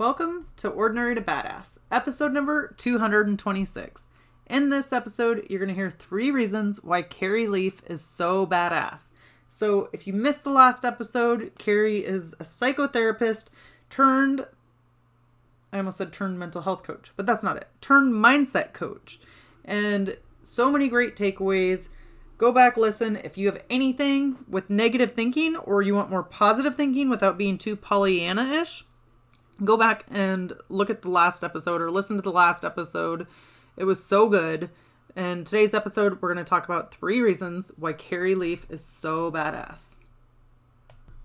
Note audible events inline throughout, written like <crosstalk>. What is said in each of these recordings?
Welcome to Ordinary to Badass, episode number 226. In this episode, you're going to hear three reasons why Carrie Leaf is so badass. So, if you missed the last episode, Carrie is a psychotherapist turned, I almost said turned mental health coach, but that's not it, turned mindset coach. And so many great takeaways. Go back, listen. If you have anything with negative thinking or you want more positive thinking without being too Pollyanna ish, go back and look at the last episode or listen to the last episode. It was so good. In today's episode, we're going to talk about three reasons why Carrie Leaf is so badass.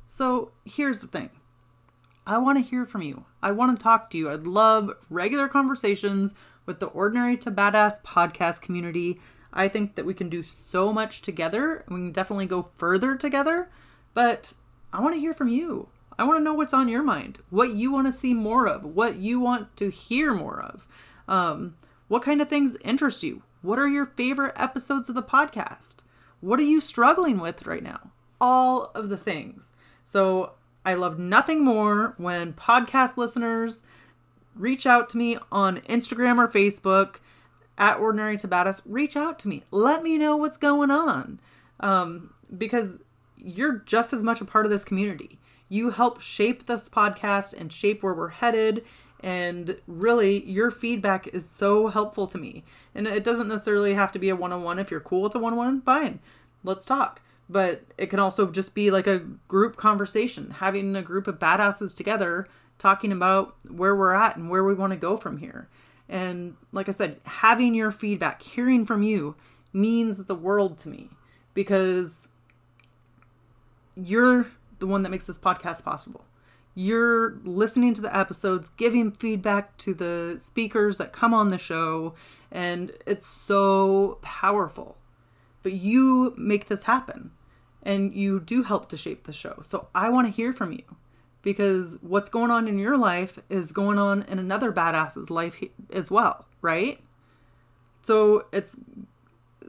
So, here's the thing I want to hear from you. I want to talk to you. I'd love regular conversations with the Ordinary to Badass podcast community. I think that we can do so much together. We can definitely go further together, but I want to hear from you. I want to know what's on your mind, what you want to see more of, what you want to hear more of. Um, what kind of things interest you? What are your favorite episodes of the podcast? What are you struggling with right now? All of the things. So I love nothing more when podcast listeners reach out to me on Instagram or Facebook at Ordinary to Badass. Reach out to me. Let me know what's going on. Um, because you're just as much a part of this community. You help shape this podcast and shape where we're headed. And really, your feedback is so helpful to me. And it doesn't necessarily have to be a one on one. If you're cool with a one on one, fine, let's talk. But it can also just be like a group conversation, having a group of badasses together talking about where we're at and where we want to go from here. And like I said, having your feedback, hearing from you means the world to me because you're the one that makes this podcast possible. You're listening to the episodes, giving feedback to the speakers that come on the show, and it's so powerful. But you make this happen, and you do help to shape the show. So I want to hear from you because what's going on in your life is going on in another badass's life as well, right? So it's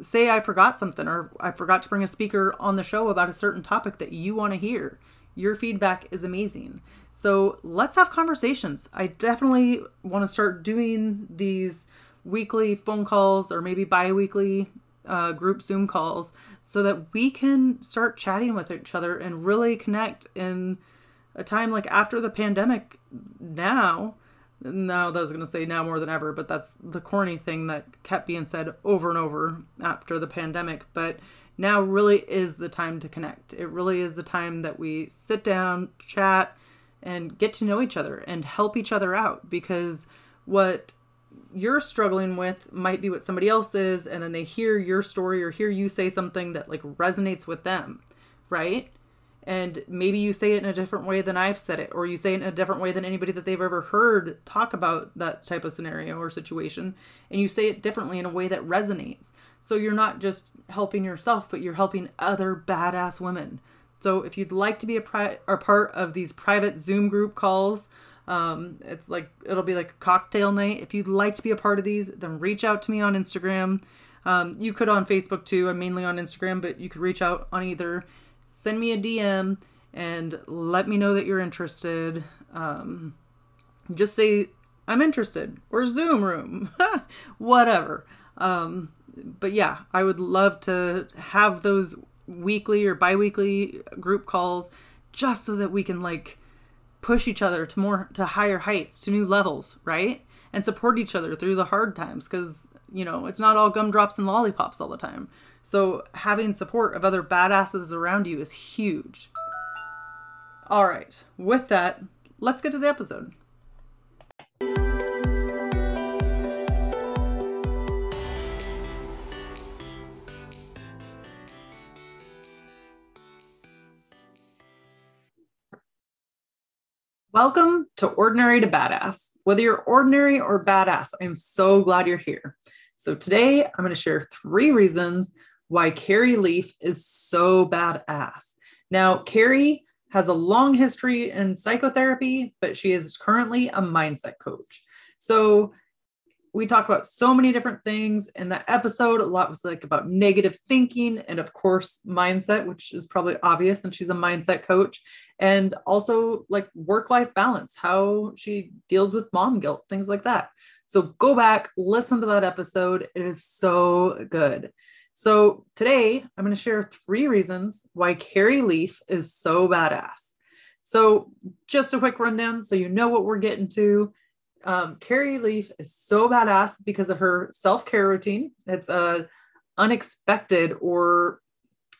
say I forgot something or I forgot to bring a speaker on the show about a certain topic that you want to hear. Your feedback is amazing. So let's have conversations. I definitely want to start doing these weekly phone calls or maybe bi weekly uh, group Zoom calls so that we can start chatting with each other and really connect in a time like after the pandemic now now that I was going to say now more than ever, but that's the corny thing that kept being said over and over after the pandemic. But now really is the time to connect. It really is the time that we sit down, chat, and get to know each other and help each other out because what you're struggling with might be what somebody else is and then they hear your story or hear you say something that like resonates with them, right? And maybe you say it in a different way than I've said it, or you say it in a different way than anybody that they've ever heard talk about that type of scenario or situation, and you say it differently in a way that resonates. So you're not just helping yourself, but you're helping other badass women. So if you'd like to be a, pri- a part of these private Zoom group calls, um, it's like it'll be like a cocktail night. If you'd like to be a part of these, then reach out to me on Instagram. Um, you could on Facebook too. I'm mainly on Instagram, but you could reach out on either send me a DM and let me know that you're interested. Um, just say, I'm interested, or Zoom room, <laughs> whatever. Um, but yeah, I would love to have those weekly or bi weekly group calls just so that we can like push each other to more to higher heights to new levels right and support each other through the hard times because you know it's not all gumdrops and lollipops all the time so having support of other badasses around you is huge. All right, with that, let's get to the episode. Welcome to Ordinary to Badass. Whether you're ordinary or badass, I'm so glad you're here. So, today I'm going to share three reasons why Carrie Leaf is so badass. Now, Carrie has a long history in psychotherapy, but she is currently a mindset coach. So, we talk about so many different things in that episode. A lot was like about negative thinking and, of course, mindset, which is probably obvious. And she's a mindset coach. And also like work life balance, how she deals with mom guilt, things like that. So go back, listen to that episode. It is so good. So today I'm going to share three reasons why Carrie Leaf is so badass. So just a quick rundown so you know what we're getting to. Um, Carrie Leaf is so badass because of her self care routine. It's a unexpected or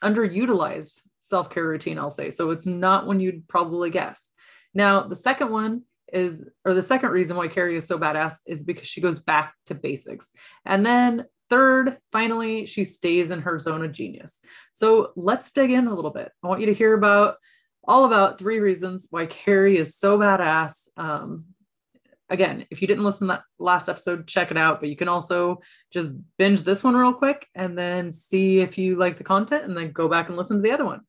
underutilized self care routine, I'll say. So it's not one you'd probably guess. Now, the second one is, or the second reason why Carrie is so badass is because she goes back to basics. And then third, finally, she stays in her zone of genius. So let's dig in a little bit. I want you to hear about all about three reasons why Carrie is so badass. Um, again, if you didn't listen to that last episode, check it out. But you can also just binge this one real quick and then see if you like the content and then go back and listen to the other one.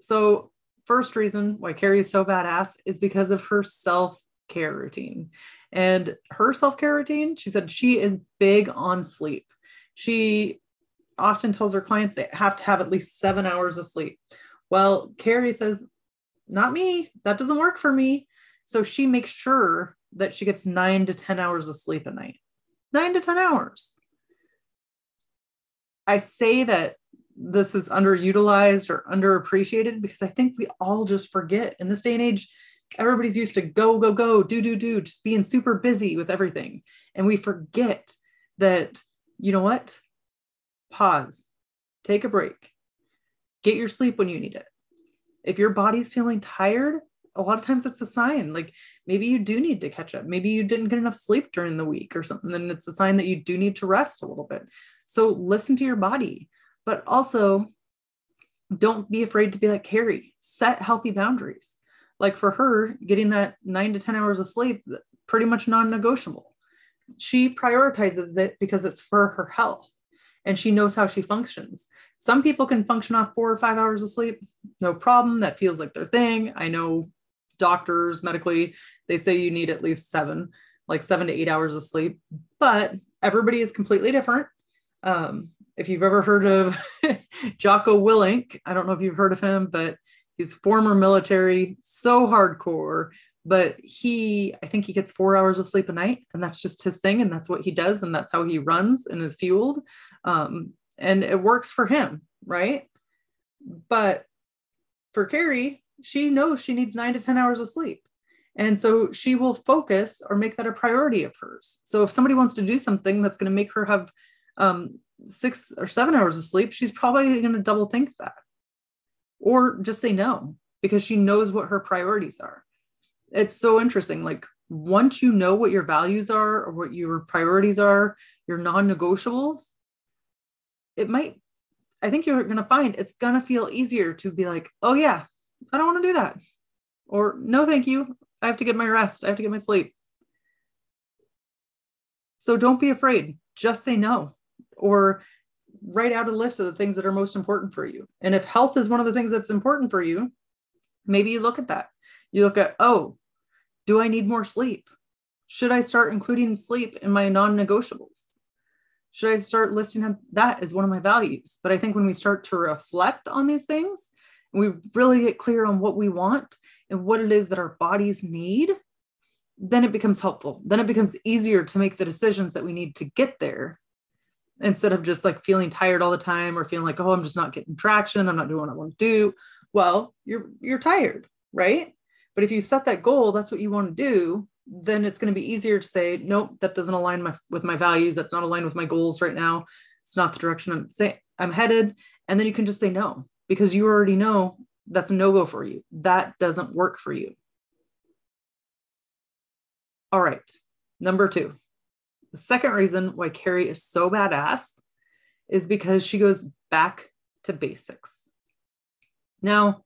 So, first reason why Carrie is so badass is because of her self care routine. And her self care routine, she said she is big on sleep. She often tells her clients they have to have at least seven hours of sleep. Well, Carrie says, not me. That doesn't work for me. So she makes sure that she gets nine to 10 hours of sleep a night. Nine to 10 hours. I say that this is underutilized or underappreciated because I think we all just forget in this day and age. Everybody's used to go, go, go, do, do, do, just being super busy with everything. And we forget that, you know what? Pause, take a break, get your sleep when you need it. If your body's feeling tired, a lot of times it's a sign like maybe you do need to catch up. Maybe you didn't get enough sleep during the week or something then it's a sign that you do need to rest a little bit. So listen to your body but also don't be afraid to be like carrie set healthy boundaries. Like for her getting that 9 to 10 hours of sleep pretty much non-negotiable. She prioritizes it because it's for her health and she knows how she functions. Some people can function off four or five hours of sleep no problem. That feels like their thing. I know doctors medically they say you need at least seven like seven to eight hours of sleep but everybody is completely different. Um, if you've ever heard of <laughs> jocko willink i don't know if you've heard of him but he's former military so hardcore but he i think he gets four hours of sleep a night and that's just his thing and that's what he does and that's how he runs and is fueled. Um, and it works for him right? But for carrie she knows she needs nine to 10 hours of sleep. And so she will focus or make that a priority of hers. So if somebody wants to do something that's going to make her have um, six or seven hours of sleep, she's probably going to double think that or just say no because she knows what her priorities are. It's so interesting. Like once you know what your values are or what your priorities are, your non negotiables, it might, I think you're going to find it's going to feel easier to be like, oh, yeah, I don't want to do that. Or no, thank you. I have to get my rest. I have to get my sleep. So don't be afraid. Just say no or write out a list of the things that are most important for you. And if health is one of the things that's important for you, maybe you look at that. You look at, oh, do I need more sleep? Should I start including sleep in my non negotiables? Should I start listing that as one of my values? But I think when we start to reflect on these things, we really get clear on what we want and what it is that our bodies need, then it becomes helpful. Then it becomes easier to make the decisions that we need to get there instead of just like feeling tired all the time or feeling like, oh, I'm just not getting traction. I'm not doing what I want to do. Well, you're you're tired, right? But if you set that goal, that's what you want to do, then it's going to be easier to say, nope, that doesn't align my, with my values. That's not aligned with my goals right now. It's not the direction I'm say, I'm headed. And then you can just say no because you already know that's a no go for you. That doesn't work for you. All right, number two. The second reason why Carrie is so badass is because she goes back to basics. Now,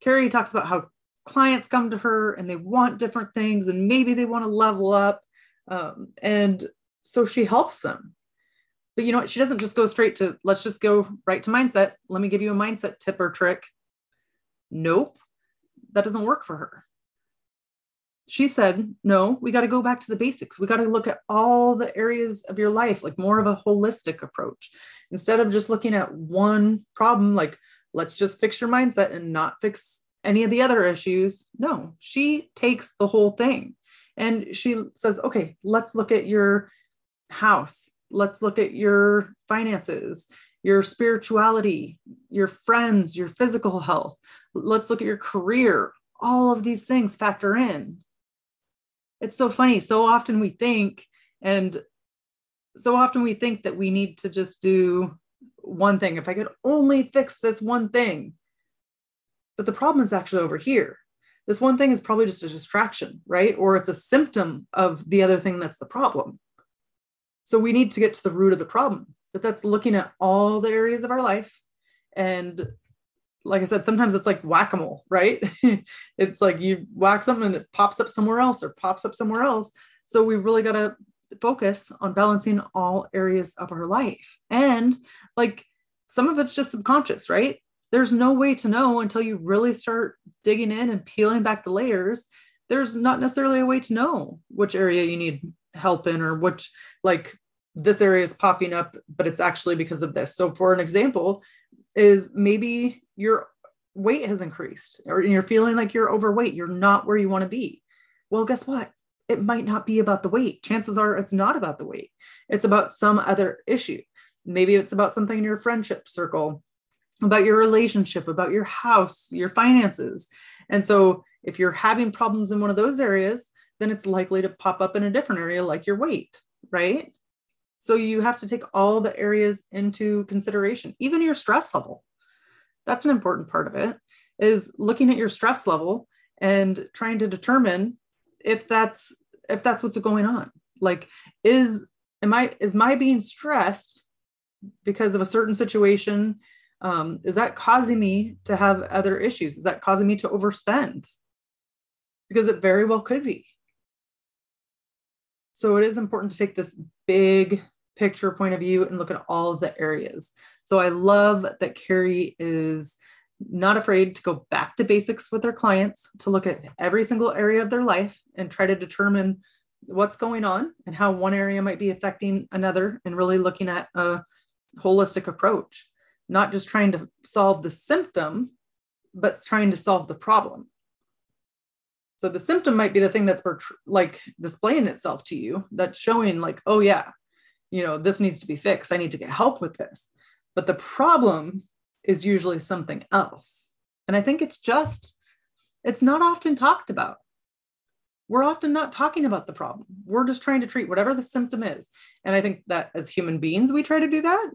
Carrie talks about how clients come to her and they want different things and maybe they want to level up. Um, and so she helps them. But you know what? She doesn't just go straight to, let's just go right to mindset. Let me give you a mindset tip or trick. Nope, that doesn't work for her. She said, no, we got to go back to the basics. We got to look at all the areas of your life, like more of a holistic approach. Instead of just looking at one problem, like let's just fix your mindset and not fix any of the other issues. No, she takes the whole thing and she says, okay, let's look at your house. Let's look at your finances, your spirituality, your friends, your physical health. Let's look at your career. All of these things factor in. It's so funny. So often we think, and so often we think that we need to just do one thing. If I could only fix this one thing, but the problem is actually over here. This one thing is probably just a distraction, right? Or it's a symptom of the other thing that's the problem. So we need to get to the root of the problem. But that's looking at all the areas of our life. And like I said, sometimes it's like whack a mole, right? <laughs> it's like you whack something and it pops up somewhere else or pops up somewhere else. So we really got to focus on balancing all areas of our life. And like some of it's just subconscious, right? there's no way to know until you really start digging in and peeling back the layers there's not necessarily a way to know which area you need help in or which like this area is popping up but it's actually because of this. So for an example is maybe your weight has increased or you're feeling like you're overweight you're not where you want to be. Well guess what? It might not be about the weight. Chances are it's not about the weight. It's about some other issue. Maybe it's about something in your friendship circle about your relationship, about your house, your finances. And so if you're having problems in one of those areas, then it's likely to pop up in a different area like your weight, right? So you have to take all the areas into consideration, even your stress level. That's an important part of it is looking at your stress level and trying to determine if that's if that's what's going on. Like is am I is my being stressed because of a certain situation um, is that causing me to have other issues? Is that causing me to overspend? Because it very well could be. So it is important to take this big picture point of view and look at all of the areas. So I love that Carrie is not afraid to go back to basics with her clients to look at every single area of their life and try to determine what's going on and how one area might be affecting another and really looking at a holistic approach not just trying to solve the symptom, but trying to solve the problem. So the symptom might be the thing that's like displaying itself to you, that's showing like, oh yeah, you know, this needs to be fixed. I need to get help with this. But the problem is usually something else. And I think it's just, it's not often talked about. We're often not talking about the problem. We're just trying to treat whatever the symptom is. And I think that as human beings, we try to do that.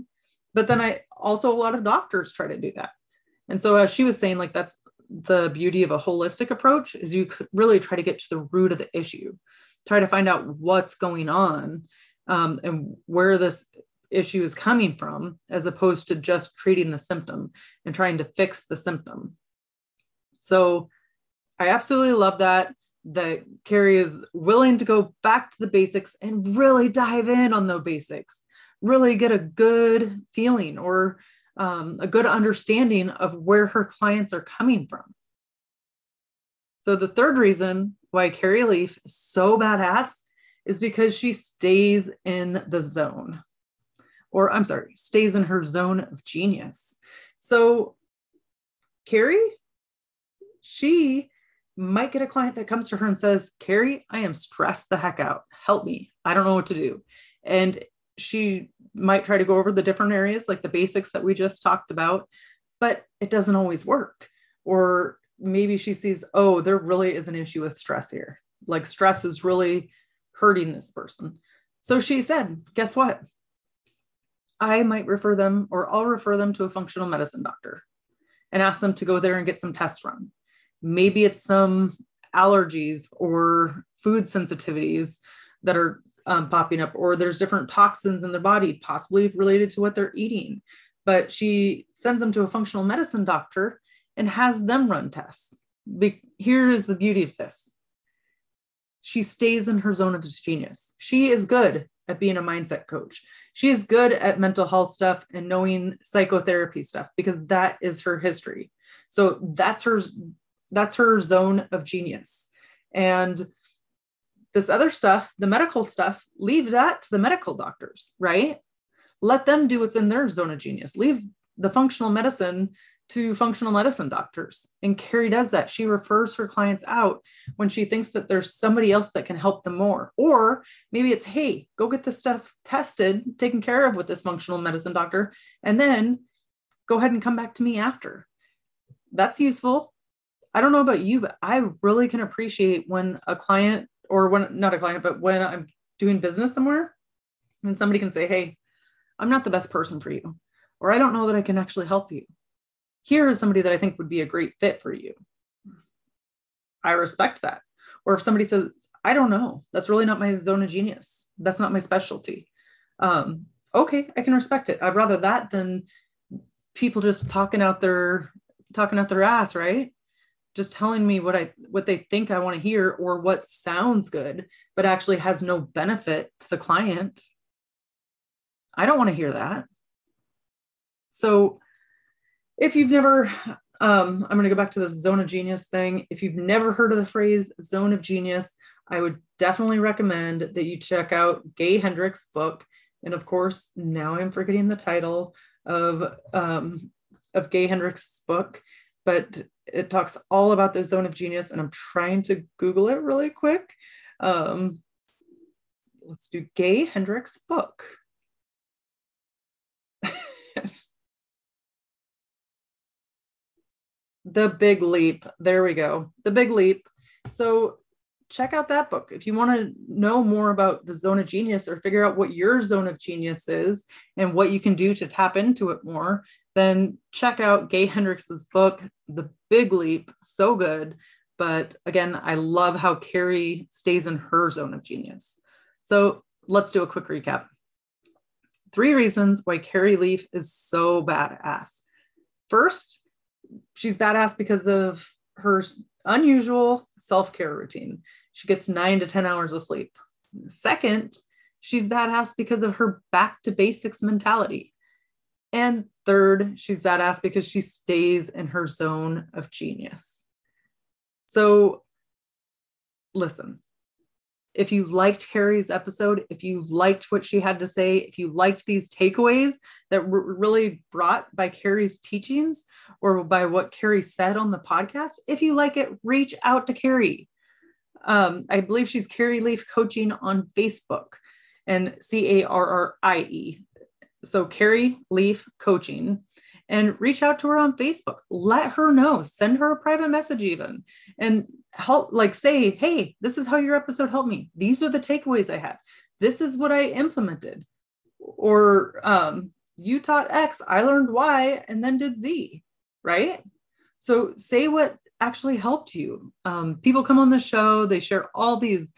But then I also, a lot of doctors try to do that. And so, as she was saying, like that's the beauty of a holistic approach is you really try to get to the root of the issue, try to find out what's going on um, and where this issue is coming from, as opposed to just treating the symptom and trying to fix the symptom. So, I absolutely love that that Carrie is willing to go back to the basics and really dive in on the basics really get a good feeling or um, a good understanding of where her clients are coming from. So, the third reason why Carrie Leaf is so badass is because she stays in the zone, or I'm sorry, stays in her zone of genius. So, Carrie, she might get a client that comes to her and says, Carrie, I am stressed the heck out. Help me. I don't know what to do. And she might try to go over the different areas like the basics that we just talked about but it doesn't always work. Or maybe she sees oh there really is an issue with stress here. Like stress is really hurting this person. So she said guess what? I might refer them or i'll refer them to a functional medicine doctor and ask them to go there and get some tests run. Maybe it's some allergies or food sensitivities that are um, popping up, or there's different toxins in their body, possibly related to what they're eating. But she sends them to a functional medicine doctor and has them run tests. Be- here is the beauty of this she stays in her zone of genius. She is good at being a mindset coach. She is good at mental health stuff and knowing psychotherapy stuff because that is her history. So that's her that's her zone of genius. And this other stuff, the medical stuff, leave that to the medical doctors, right? Let them do what's in their zone of genius. Leave the functional medicine to functional medicine doctors. And Carrie does that. She refers her clients out when she thinks that there's somebody else that can help them more. Or maybe it's, hey, go get this stuff tested, taken care of with this functional medicine doctor, and then go ahead and come back to me after. That's useful. I don't know about you, but I really can appreciate when a client, or when not a client, but when I'm doing business somewhere and somebody can say, hey, I'm not the best person for you, or I don't know that I can actually help you here is somebody that I think would be a great fit for you. I respect that. Or if somebody says, I don't know, that's really not my zone of genius. That's not my specialty. Um, okay, I can respect it. I'd rather that than people just talking out their talking out their ass, right? Just telling me what I what they think I want to hear or what sounds good, but actually has no benefit to the client. I don't want to hear that. So if you've never um, i'm going to go back to the zone of genius thing if you've never heard of the phrase zone of genius i would definitely recommend that you check out gay hendricks book and of course now i'm forgetting the title of um, of gay hendricks book but it talks all about the zone of genius and i'm trying to google it really quick um, let's do gay hendricks book <laughs> The Big Leap. There we go. The Big Leap. So check out that book. If you want to know more about the zone of genius or figure out what your zone of genius is and what you can do to tap into it more, then check out Gay Hendricks's book, The Big Leap. So good. But again, I love how Carrie stays in her zone of genius. So let's do a quick recap. Three reasons why Carrie Leaf is so badass. First, she's badass because of her unusual self care routine. She gets nine to 10 hours of sleep. Second, she's badass because of her back to basics mentality. And third, she's badass because she stays in her zone of genius. So, listen, if you liked Carrie's episode, if you liked what she had to say, if you liked these takeaways that were really brought by Carrie's teachings or by what Carrie said on the podcast, if you like it, reach out to Carrie. Um, I believe she's Carrie Leaf Coaching on Facebook and C A R R I E. So Carrie Leaf Coaching and reach out to her on Facebook. Let her know, send her a private message even, and help, like say, hey, this is how your episode helped me. These are the takeaways I had. This is what I implemented. Or um, you taught X, I learned Y, and then did Z, right? So say what actually helped you. Um, people come on the show, they share all these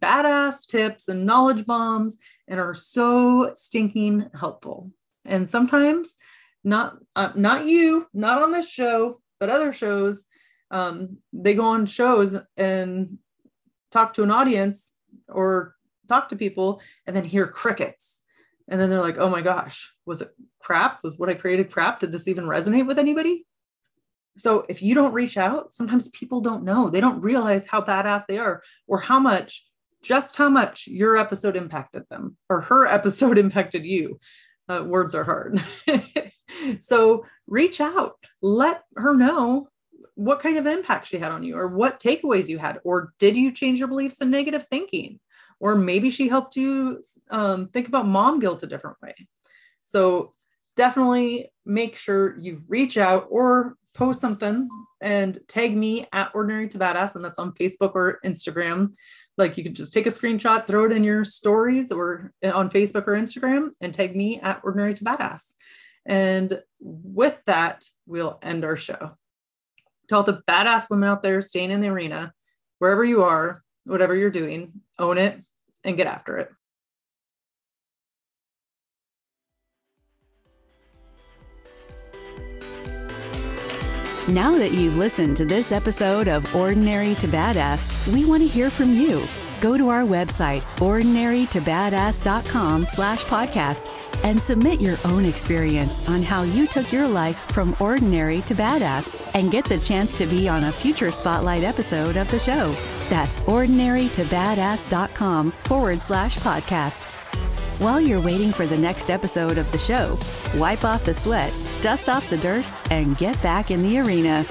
badass tips and knowledge bombs and are so stinking helpful. And sometimes not uh, not you, not on this show, but other shows. Um, they go on shows and talk to an audience or talk to people and then hear crickets. And then they're like, oh my gosh, was it crap? Was what I created crap? Did this even resonate with anybody? So if you don't reach out, sometimes people don't know. They don't realize how badass they are or how much, just how much your episode impacted them or her <laughs> episode impacted you. Uh, words are hard. <laughs> so reach out, let her know what kind of impact she had on you or what takeaways you had or did you change your beliefs in negative thinking or maybe she helped you um, think about mom guilt a different way so definitely make sure you reach out or post something and tag me at ordinary to badass and that's on facebook or instagram like you could just take a screenshot throw it in your stories or eh, on facebook or instagram and tag me at ordinary to badass and with that, we'll end our show. To all the badass women out there staying in the arena, wherever you are, whatever you're doing, own it and get after it. Now that you've listened to this episode of Ordinary to Badass, we want to hear from you. Go to our website, ordinarytobadass.com slash podcast, and submit your own experience on how you took your life from ordinary to badass and get the chance to be on a future spotlight episode of the show. That's ordinarytobadass.com forward slash podcast. While you're waiting for the next episode of the show, wipe off the sweat, dust off the dirt, and get back in the arena.